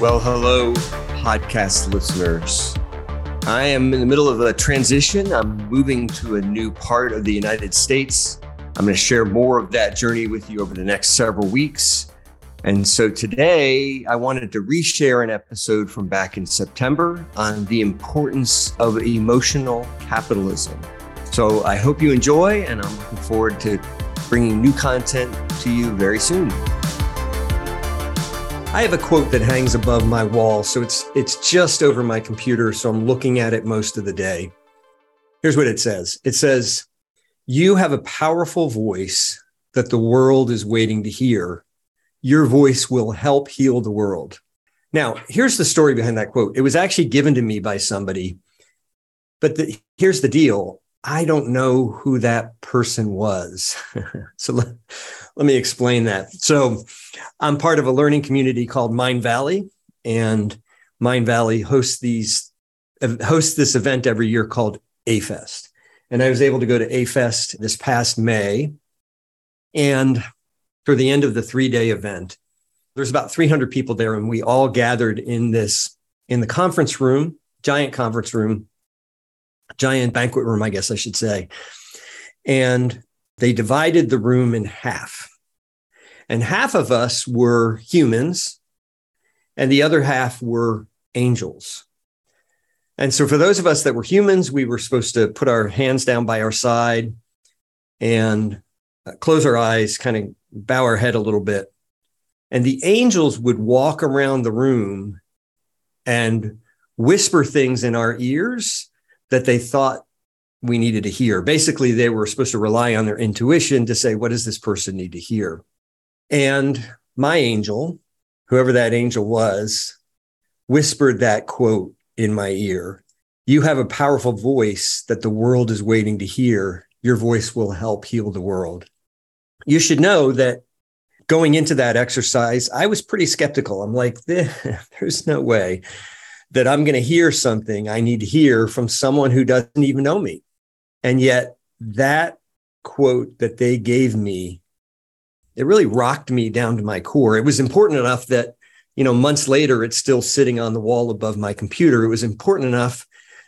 Well, hello, podcast listeners. I am in the middle of a transition. I'm moving to a new part of the United States. I'm going to share more of that journey with you over the next several weeks. And so today, I wanted to reshare an episode from back in September on the importance of emotional capitalism. So I hope you enjoy, and I'm looking forward to bringing new content to you very soon. I have a quote that hangs above my wall, so it's it's just over my computer, so I'm looking at it most of the day. Here's what it says. It says, "You have a powerful voice that the world is waiting to hear. Your voice will help heal the world." Now, here's the story behind that quote. It was actually given to me by somebody. But the, here's the deal. I don't know who that person was. so let, let me explain that. So, I'm part of a learning community called Mind Valley, and Mind Valley hosts these hosts this event every year called A Fest. And I was able to go to A Fest this past May, and for the end of the three day event, there's about 300 people there, and we all gathered in this in the conference room, giant conference room, giant banquet room, I guess I should say, and they divided the room in half and half of us were humans, and the other half were angels. And so, for those of us that were humans, we were supposed to put our hands down by our side and uh, close our eyes, kind of bow our head a little bit. And the angels would walk around the room and whisper things in our ears that they thought we needed to hear. Basically, they were supposed to rely on their intuition to say, what does this person need to hear? And my angel, whoever that angel was, whispered that quote in my ear You have a powerful voice that the world is waiting to hear. Your voice will help heal the world. You should know that going into that exercise, I was pretty skeptical. I'm like, there's no way that I'm going to hear something I need to hear from someone who doesn't even know me. And yet, that quote that they gave me it really rocked me down to my core. It was important enough that, you know, months later, it's still sitting on the wall above my computer. It was important enough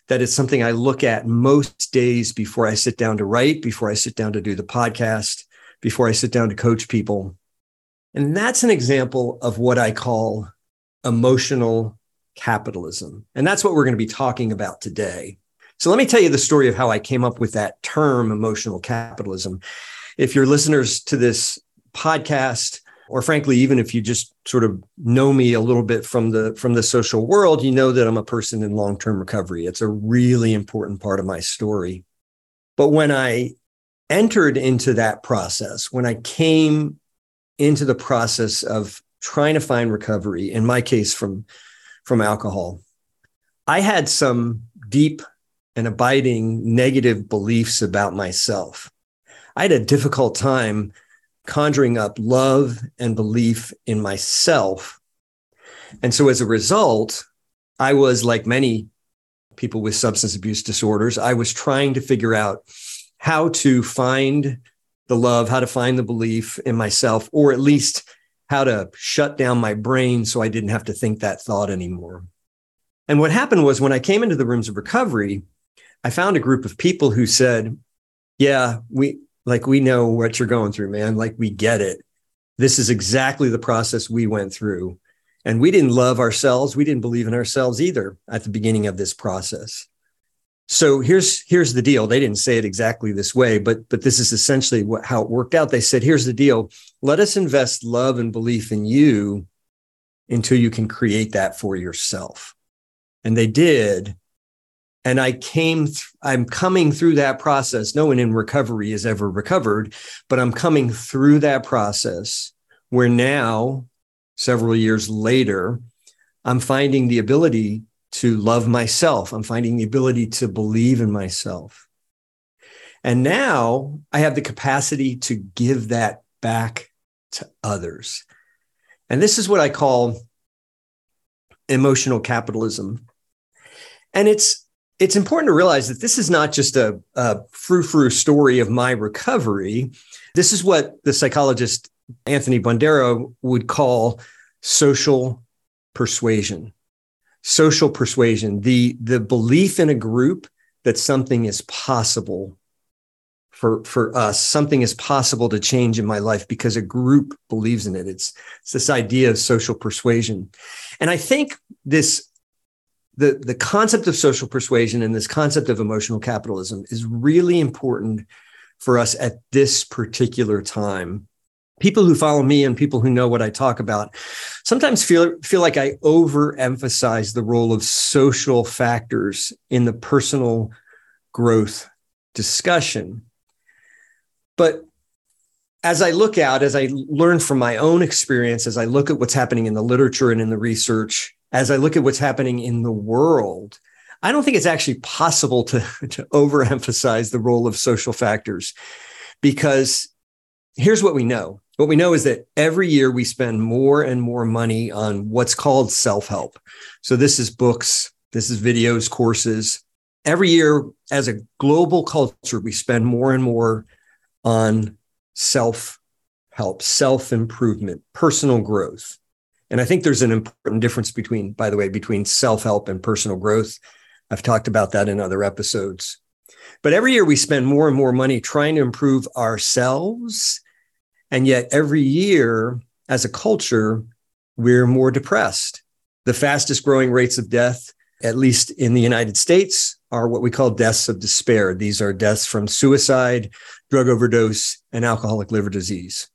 that it's something I look at most days before I sit down to write, before I sit down to do the podcast, before I sit down to coach people. And that's an example of what I call emotional capitalism. And that's what we're going to be talking about today. So let me tell you the story of how I came up with that term, emotional capitalism. If you're listeners to this podcast or frankly even if you just sort of know me a little bit from the from the social world you know that i'm a person in long-term recovery it's a really important part of my story but when i entered into that process when i came into the process of trying to find recovery in my case from from alcohol i had some deep and abiding negative beliefs about myself i had a difficult time conjuring up love and belief in myself. And so as a result, I was like many people with substance abuse disorders, I was trying to figure out how to find the love, how to find the belief in myself, or at least how to shut down my brain so I didn't have to think that thought anymore. And what happened was when I came into the rooms of recovery, I found a group of people who said, Yeah, we, like we know what you're going through, man. Like we get it. This is exactly the process we went through. And we didn't love ourselves. We didn't believe in ourselves either at the beginning of this process. So here's here's the deal. They didn't say it exactly this way, but but this is essentially what, how it worked out. They said, "Here's the deal. Let us invest love and belief in you until you can create that for yourself." And they did, and I came, th- I'm coming through that process. No one in recovery has ever recovered, but I'm coming through that process where now, several years later, I'm finding the ability to love myself. I'm finding the ability to believe in myself. And now I have the capacity to give that back to others. And this is what I call emotional capitalism. And it's it's important to realize that this is not just a, a frou-frou story of my recovery. This is what the psychologist Anthony Bandura would call social persuasion, social persuasion, the, the belief in a group that something is possible for, for us. Something is possible to change in my life because a group believes in it. It's, it's this idea of social persuasion. And I think this the, the concept of social persuasion and this concept of emotional capitalism is really important for us at this particular time. People who follow me and people who know what I talk about sometimes feel, feel like I overemphasize the role of social factors in the personal growth discussion. But as I look out, as I learn from my own experience, as I look at what's happening in the literature and in the research, as I look at what's happening in the world, I don't think it's actually possible to, to overemphasize the role of social factors because here's what we know. What we know is that every year we spend more and more money on what's called self help. So, this is books, this is videos, courses. Every year, as a global culture, we spend more and more on self help, self improvement, personal growth. And I think there's an important difference between, by the way, between self help and personal growth. I've talked about that in other episodes. But every year we spend more and more money trying to improve ourselves. And yet every year as a culture, we're more depressed. The fastest growing rates of death, at least in the United States, are what we call deaths of despair. These are deaths from suicide, drug overdose, and alcoholic liver disease.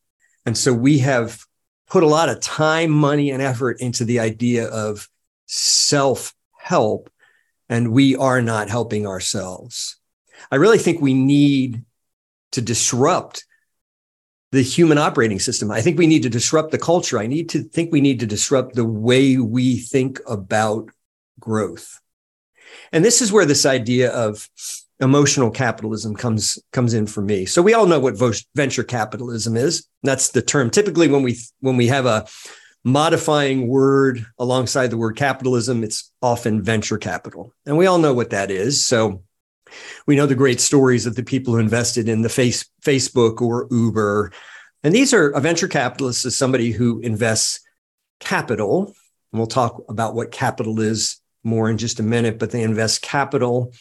And so we have put a lot of time, money, and effort into the idea of self help, and we are not helping ourselves. I really think we need to disrupt the human operating system. I think we need to disrupt the culture. I need to think we need to disrupt the way we think about growth. And this is where this idea of emotional capitalism comes comes in for me. So we all know what venture capitalism is. That's the term. Typically, when we when we have a modifying word alongside the word capitalism, it's often venture capital, and we all know what that is. So we know the great stories of the people who invested in the face Facebook or Uber, and these are a venture capitalist is somebody who invests capital. And we'll talk about what capital is more in just a minute, but they invest capital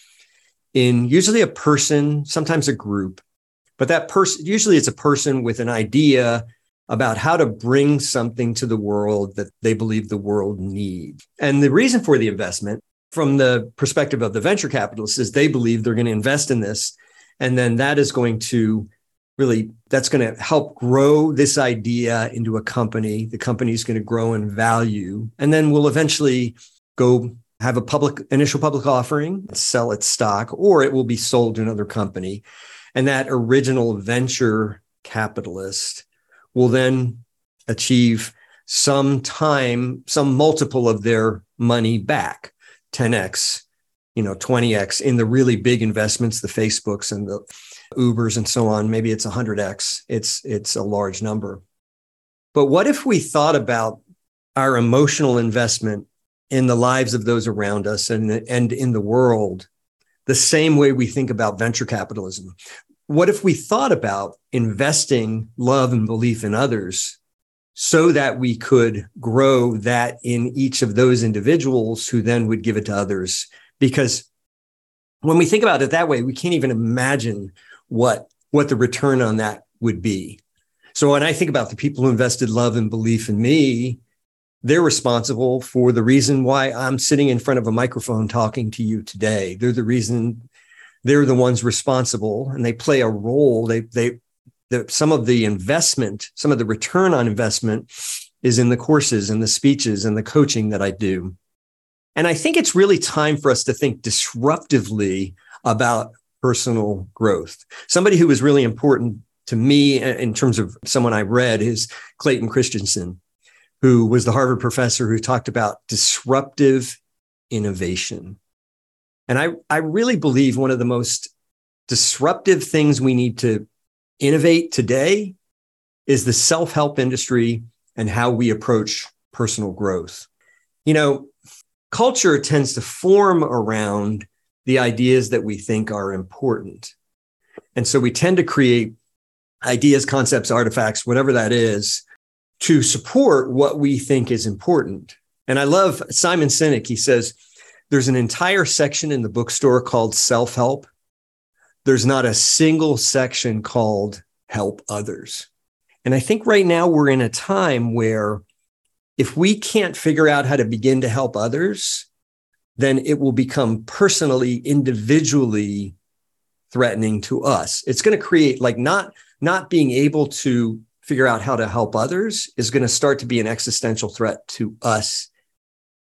in usually a person, sometimes a group, but that person, usually it's a person with an idea about how to bring something to the world that they believe the world needs. And the reason for the investment from the perspective of the venture capitalists is they believe they're going to invest in this. And then that is going to really, that's going to help grow this idea into a company. The company is going to grow in value and then we'll eventually go have a public initial public offering, sell its stock, or it will be sold to another company. And that original venture capitalist will then achieve some time, some multiple of their money back, 10x, you know, 20x in the really big investments, the Facebooks and the Ubers and so on. Maybe it's 100x. It's it's a large number. But what if we thought about our emotional investment in the lives of those around us and, and in the world the same way we think about venture capitalism. What if we thought about investing love and belief in others so that we could grow that in each of those individuals who then would give it to others? Because when we think about it that way, we can't even imagine what, what the return on that would be. So when I think about the people who invested love and belief in me, they're responsible for the reason why I'm sitting in front of a microphone talking to you today. They're the reason they're the ones responsible and they play a role. They, they, the, some of the investment, some of the return on investment is in the courses and the speeches and the coaching that I do. And I think it's really time for us to think disruptively about personal growth. Somebody who was really important to me in terms of someone I read is Clayton Christensen who was the Harvard professor who talked about disruptive innovation. And I, I really believe one of the most disruptive things we need to innovate today is the self help industry and how we approach personal growth. You know, culture tends to form around the ideas that we think are important. And so we tend to create ideas, concepts, artifacts, whatever that is, to support what we think is important. And I love Simon Sinek. He says there's an entire section in the bookstore called self help. There's not a single section called help others. And I think right now we're in a time where if we can't figure out how to begin to help others, then it will become personally, individually threatening to us. It's going to create like not not being able to figure out how to help others is going to start to be an existential threat to us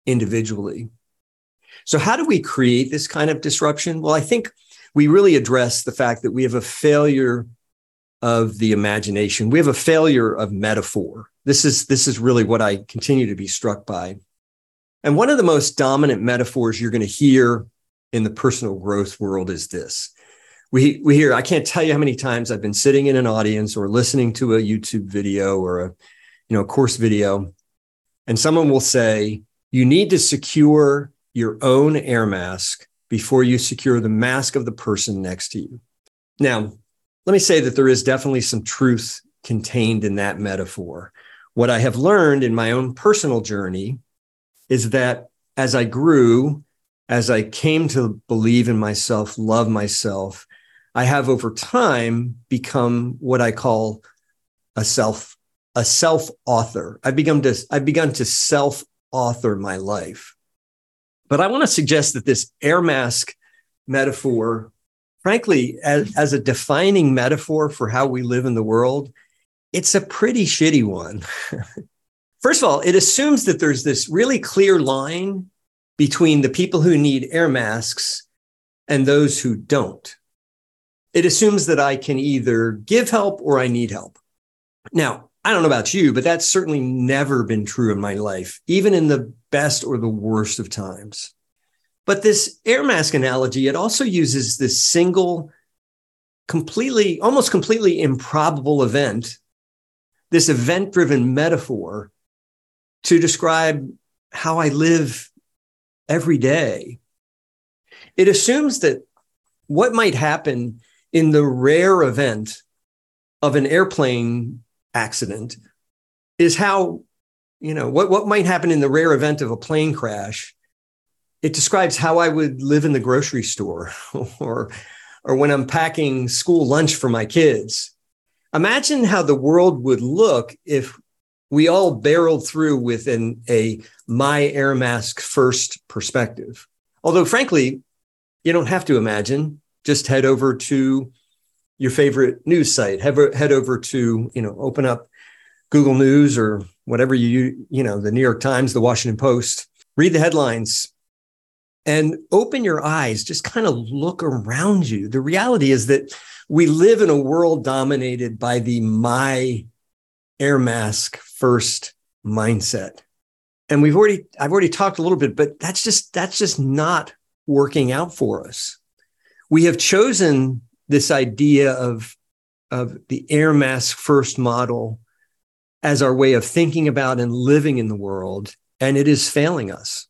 individually. So how do we create this kind of disruption? Well, I think we really address the fact that we have a failure of the imagination. We have a failure of metaphor. This is this is really what I continue to be struck by. And one of the most dominant metaphors you're going to hear in the personal growth world is this. We, we hear, I can't tell you how many times I've been sitting in an audience or listening to a YouTube video or a, you know, a course video, and someone will say, you need to secure your own air mask before you secure the mask of the person next to you. Now, let me say that there is definitely some truth contained in that metaphor. What I have learned in my own personal journey is that as I grew, as I came to believe in myself, love myself, I have over time become what I call a self a self author. I've begun to I've begun to self author my life. But I want to suggest that this air mask metaphor, frankly, as, as a defining metaphor for how we live in the world, it's a pretty shitty one. First of all, it assumes that there's this really clear line between the people who need air masks and those who don't. It assumes that I can either give help or I need help. Now, I don't know about you, but that's certainly never been true in my life, even in the best or the worst of times. But this air mask analogy, it also uses this single, completely, almost completely improbable event, this event driven metaphor to describe how I live every day. It assumes that what might happen in the rare event of an airplane accident is how, you know, what, what might happen in the rare event of a plane crash. It describes how I would live in the grocery store or, or when I'm packing school lunch for my kids. Imagine how the world would look if we all barreled through with an, a my air mask first perspective. Although, frankly, you don't have to imagine. Just head over to your favorite news site. Head, head over to, you know, open up Google News or whatever you, you know, the New York Times, the Washington Post, read the headlines and open your eyes. Just kind of look around you. The reality is that we live in a world dominated by the my air mask first mindset. And we've already, I've already talked a little bit, but that's just, that's just not working out for us. We have chosen this idea of, of the air mask first model as our way of thinking about and living in the world, and it is failing us.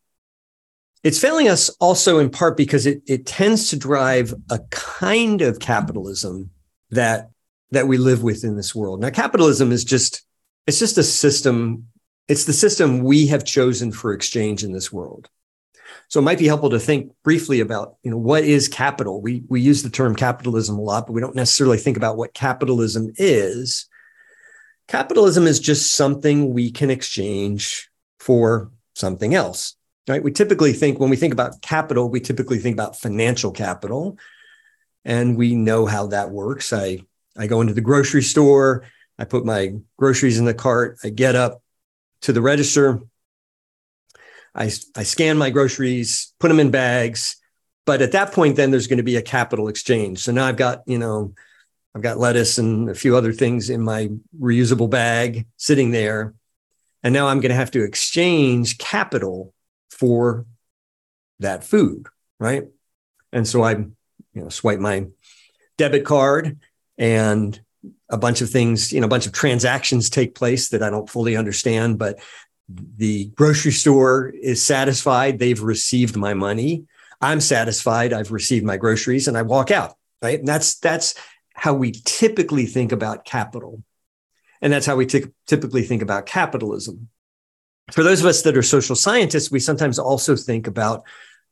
It's failing us also in part because it, it tends to drive a kind of capitalism that that we live with in this world. Now, capitalism is just, it's just a system. It's the system we have chosen for exchange in this world. So it might be helpful to think briefly about, you know, what is capital? We, we use the term capitalism a lot, but we don't necessarily think about what capitalism is. Capitalism is just something we can exchange for something else, right? We typically think when we think about capital, we typically think about financial capital, and we know how that works. I I go into the grocery store, I put my groceries in the cart, I get up to the register, I, I scan my groceries, put them in bags. But at that point, then there's going to be a capital exchange. So now I've got, you know, I've got lettuce and a few other things in my reusable bag sitting there. And now I'm going to have to exchange capital for that food. Right. And so I, you know, swipe my debit card and a bunch of things, you know, a bunch of transactions take place that I don't fully understand, but the grocery store is satisfied. They've received my money. I'm satisfied. I've received my groceries and I walk out. Right. And that's, that's how we typically think about capital. And that's how we t- typically think about capitalism. For those of us that are social scientists, we sometimes also think about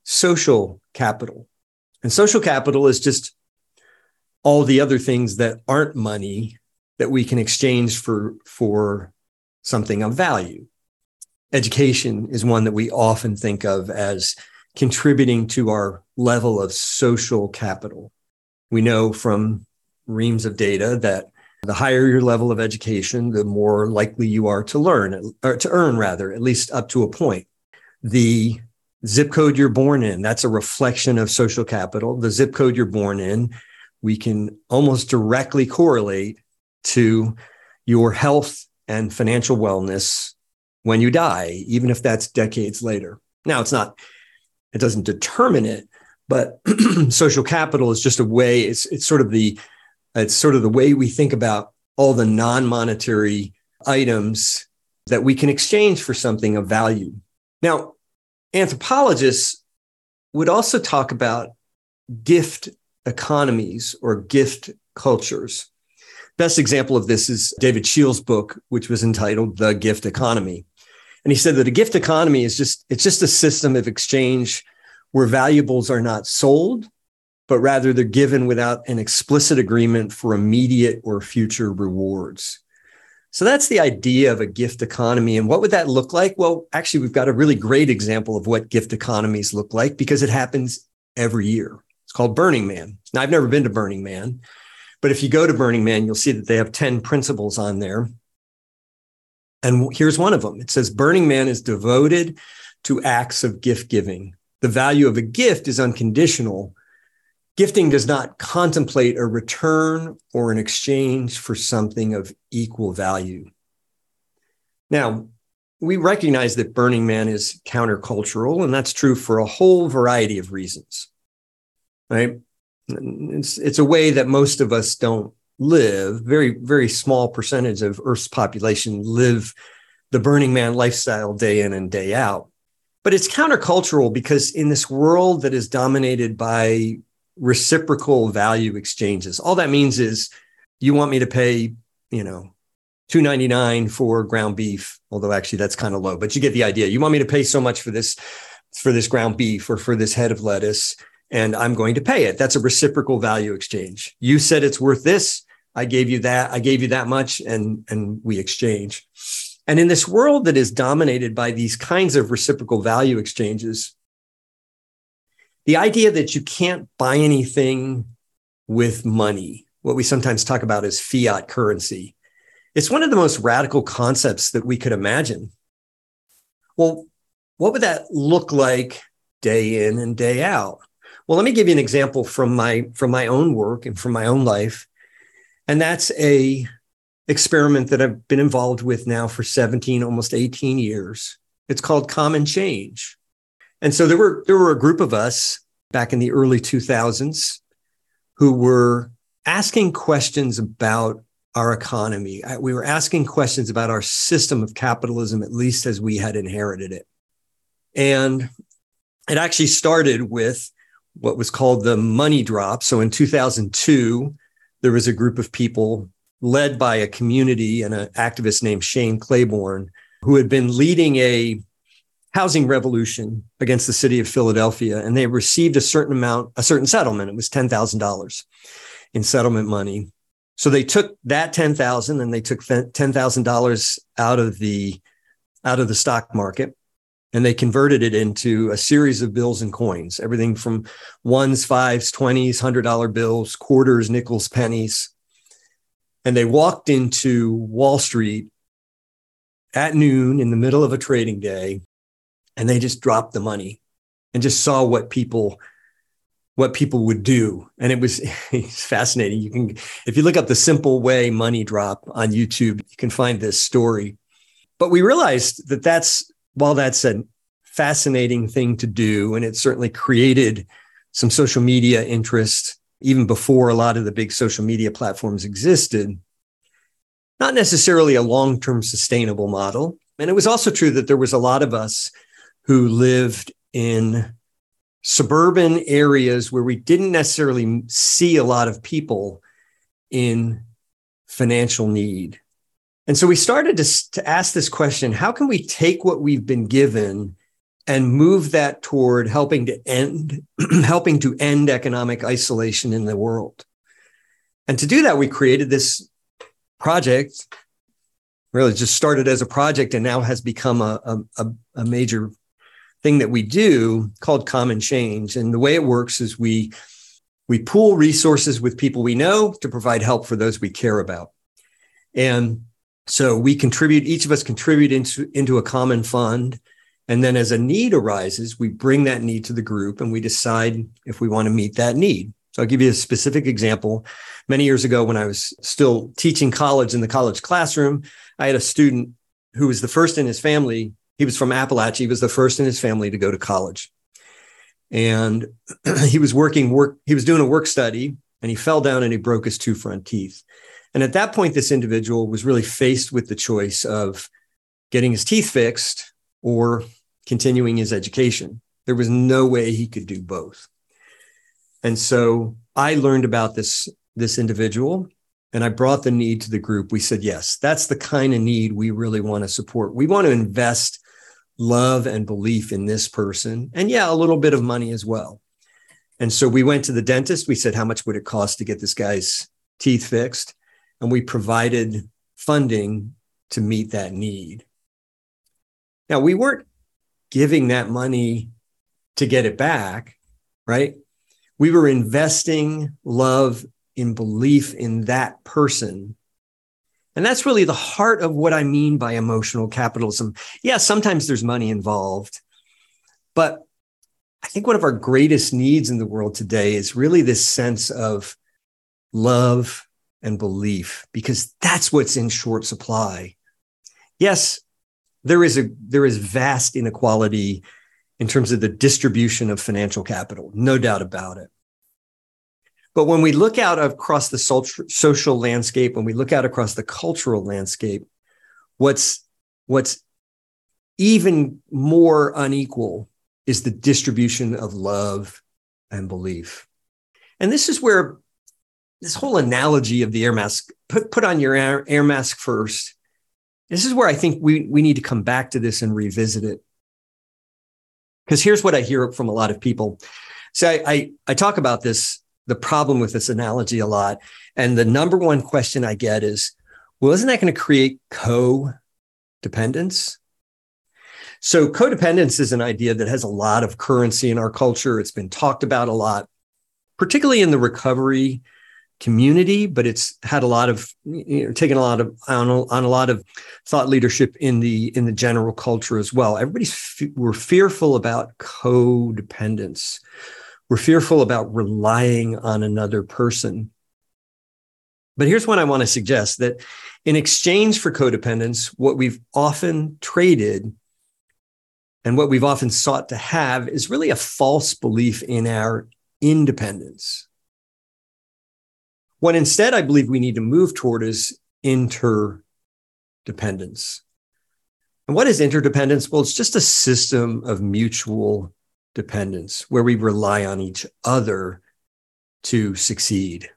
social capital. And social capital is just all the other things that aren't money that we can exchange for, for something of value. Education is one that we often think of as contributing to our level of social capital. We know from reams of data that the higher your level of education, the more likely you are to learn or to earn rather, at least up to a point. The zip code you're born in, that's a reflection of social capital. The zip code you're born in, we can almost directly correlate to your health and financial wellness when you die, even if that's decades later. Now, it's not, it doesn't determine it, but social capital is just a way, it's, it's sort of the it's sort of the way we think about all the non monetary items that we can exchange for something of value. Now, anthropologists would also talk about gift economies or gift cultures. Best example of this is David Cheal's book, which was entitled The Gift Economy. And he said that a gift economy is just, it's just a system of exchange where valuables are not sold, but rather they're given without an explicit agreement for immediate or future rewards. So that's the idea of a gift economy. And what would that look like? Well, actually, we've got a really great example of what gift economies look like because it happens every year. It's called Burning Man. Now, I've never been to Burning Man, but if you go to Burning Man, you'll see that they have 10 principles on there. And here's one of them it says Burning Man is devoted to acts of gift giving. The value of a gift is unconditional Gifting does not contemplate a return or an exchange for something of equal value. Now, we recognize that Burning Man is countercultural, and that's true for a whole variety of reasons. Right? It's, it's a way that most of us don't live. Very, very small percentage of Earth's population live the Burning Man lifestyle day in and day out. But it's countercultural because in this world that is dominated by reciprocal value exchanges. All that means is you want me to pay, you know, 299 for ground beef, although actually that's kind of low, but you get the idea. You want me to pay so much for this for this ground beef or for this head of lettuce and I'm going to pay it. That's a reciprocal value exchange. You said it's worth this, I gave you that, I gave you that much and and we exchange. And in this world that is dominated by these kinds of reciprocal value exchanges, the idea that you can't buy anything with money, what we sometimes talk about as fiat currency, it's one of the most radical concepts that we could imagine. Well, what would that look like day in and day out? Well, let me give you an example from my from my own work and from my own life. And that's a experiment that I've been involved with now for 17 almost 18 years. It's called Common Change. And so there were there were a group of us back in the early 2000s who were asking questions about our economy. We were asking questions about our system of capitalism, at least as we had inherited it. And it actually started with what was called the money drop. So in 2002, there was a group of people led by a community and an activist named Shane Claiborne who had been leading a housing revolution against the city of Philadelphia, and they received a certain amount, a certain settlement. It was ten thousand dollars in settlement money. So they took that ten thousand and they took ten thousand dollars out of the out of the stock market, and they converted it into a series of bills and coins, everything from ones, fives, twenties, hundred dollar bills, quarters, nickels, pennies. And they walked into Wall Street at noon in the middle of a trading day and they just dropped the money and just saw what people what people would do. And it was it's fascinating. You can if you look up the simple way money drop on youtube you can find this story. But we realized that that's while that's a fascinating thing to do and it certainly created some social media interest even before a lot of the big social media platforms existed not necessarily a long-term sustainable model. And it was also true that there was a lot of us who lived in suburban areas where we didn't necessarily see a lot of people in financial need. And so we started to, to ask this question how can we take what we've been given and move that toward helping to end helping to end economic isolation in the world and to do that we created this project really just started as a project and now has become a, a, a major thing that we do called common change and the way it works is we we pool resources with people we know to provide help for those we care about and so we contribute each of us contribute into, into a common fund and then as a need arises, we bring that need to the group and we decide if we want to meet that need. So I'll give you a specific example. Many years ago, when I was still teaching college in the college classroom, I had a student who was the first in his family. He was from Appalachia. He was the first in his family to go to college. And he was working work, he was doing a work study and he fell down and he broke his two front teeth. And at that point, this individual was really faced with the choice of getting his teeth fixed or continuing his education. There was no way he could do both. And so I learned about this, this individual and I brought the need to the group. We said, yes, that's the kind of need we really want to support. We want to invest love and belief in this person. And yeah, a little bit of money as well. And so we went to the dentist. We said, how much would it cost to get this guy's teeth fixed? And we provided funding to meet that need. Now, we weren't giving that money to get it back, right? We were investing love in belief in that person. And that's really the heart of what I mean by emotional capitalism. Yeah, sometimes there's money involved, but I think one of our greatest needs in the world today is really this sense of love and belief, because that's what's in short supply. Yes, there is a there is vast inequality in terms of the distribution of financial capital, no doubt about it. But when we look out across the social landscape, when we look out across the cultural landscape, what's what's even more unequal is the distribution of love and belief. And this is where this whole analogy of the air mask put, put on your air, air mask first this is where I think we, we need to come back to this and revisit it. Because here's what I hear from a lot of people. So I, I, I talk about this, the problem with this analogy a lot. And the number one question I get is, well, isn't that going to create codependence? So codependence is an idea that has a lot of currency in our culture. It's been talked about a lot, particularly in the recovery community, but it's had a lot of you know, taken a lot of on a, on a lot of thought leadership in the in the general culture as well. Everybody's we're fearful about codependence. We're fearful about relying on another person. But here's what I want to suggest that in exchange for codependence, what we've often traded and what we've often sought to have is really a false belief in our independence. What instead I believe we need to move toward is interdependence. And what is interdependence? Well, it's just a system of mutual dependence where we rely on each other to succeed.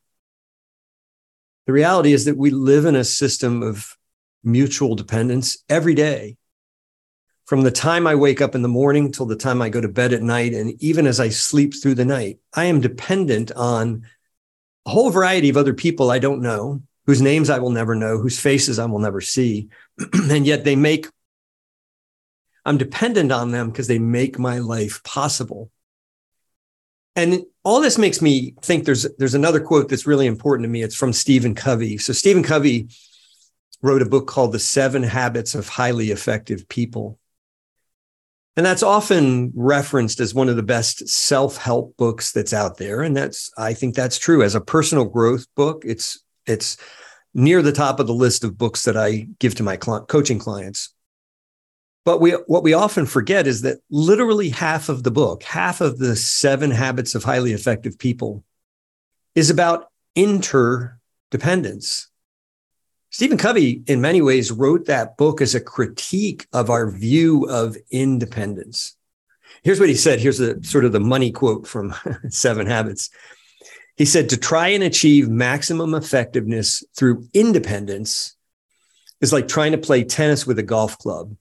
The reality is that we live in a system of mutual dependence every day. From the time I wake up in the morning till the time I go to bed at night, and even as I sleep through the night, I am dependent on a whole variety of other people I don't know, whose names I will never know, whose faces I will never see. and yet they make, I'm dependent on them because they make my life possible. And all this makes me think there's there's another quote that's really important to me. It's from Stephen Covey. So Stephen Covey wrote a book called The Seven Habits of Highly Effective People. And that's often referenced as one of the best self-help books that's out there. And that's, I think that's true. As a personal growth book, it's, it's near the top of the list of books that I give to my cl- coaching clients. But we, what we often forget is that literally half of the book, half of the seven habits of highly effective people is about interdependence. Stephen Covey, in many ways, wrote that book as a critique of our view of independence. Here's what he said. Here's the sort of the money quote from Seven Habits. He said, to try and achieve maximum effectiveness through independence, is like trying to play tennis with a golf club.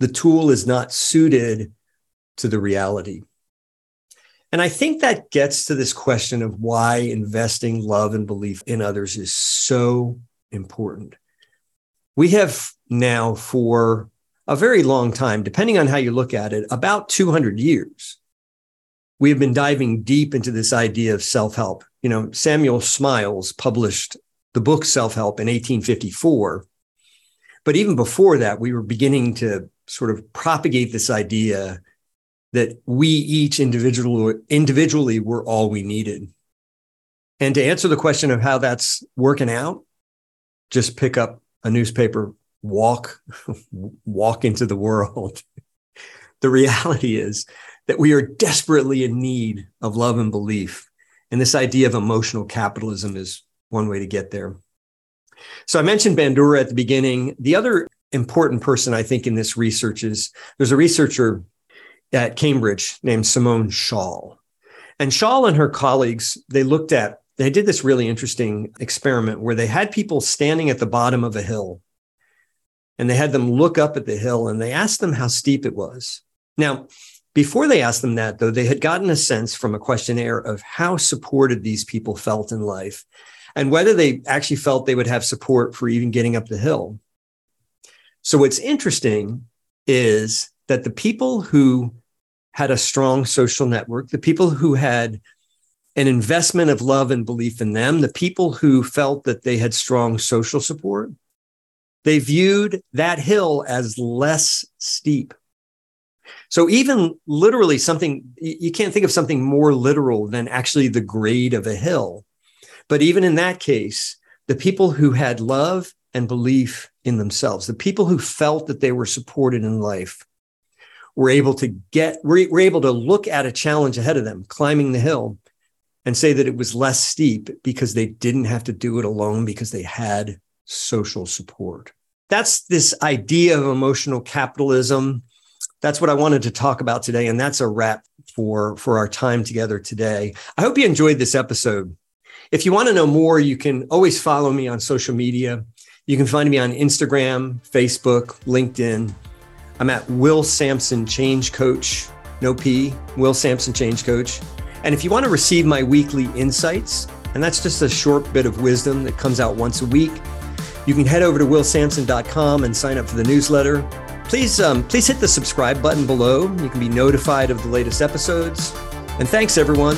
The tool is not suited to the reality. And I think that gets to this question of why investing love and belief in others is so important. We have now, for a very long time, depending on how you look at it, about 200 years, we have been diving deep into this idea of self help. You know, Samuel Smiles published the book Self Help in 1854. But even before that, we were beginning to sort of propagate this idea that we each individual, individually were all we needed. And to answer the question of how that's working out, just pick up a newspaper, walk, walk into the world. the reality is that we are desperately in need of love and belief. And this idea of emotional capitalism is one way to get there. So I mentioned Bandura at the beginning. The other important person I think in this research is there's a researcher at Cambridge named Simone Schnall. And Schnall and her colleagues, they looked at, they did this really interesting experiment where they had people standing at the bottom of a hill and they had them look up at the hill and they asked them how steep it was. Now, before they asked them that, though, they had gotten a sense from a questionnaire of how supported these people felt in life and whether they actually felt they would have support for even getting up the hill. So, what's interesting is that the people who had a strong social network, the people who had an investment of love and belief in them, the people who felt that they had strong social support, they viewed that hill as less steep. So even literally something, you can't think of something more literal than actually the grade of a hill. But even in that case, the people who had love and belief in themselves, the people who felt that they were supported in life, were able to get, were, were able to look at a challenge ahead of them, climbing the hill, and say that it was less steep because they didn't have to do it alone because they had social support. That's this idea of emotional capitalism that's what I wanted to talk about today. And that's a wrap for, for our time together today. I hope you enjoyed this episode. If you want to know more, you can always follow me on social media. You can find me on Instagram, Facebook, LinkedIn. I'm at Will Samson Change Coach, no P, Will Samson Change Coach. And if you want to receive my weekly insights, and that's just a short bit of wisdom that comes out once a week, you can head over to willsamson.com and sign up for the newsletter. Please, um, please hit the subscribe button below. You can be notified of the latest episodes. And thanks, everyone.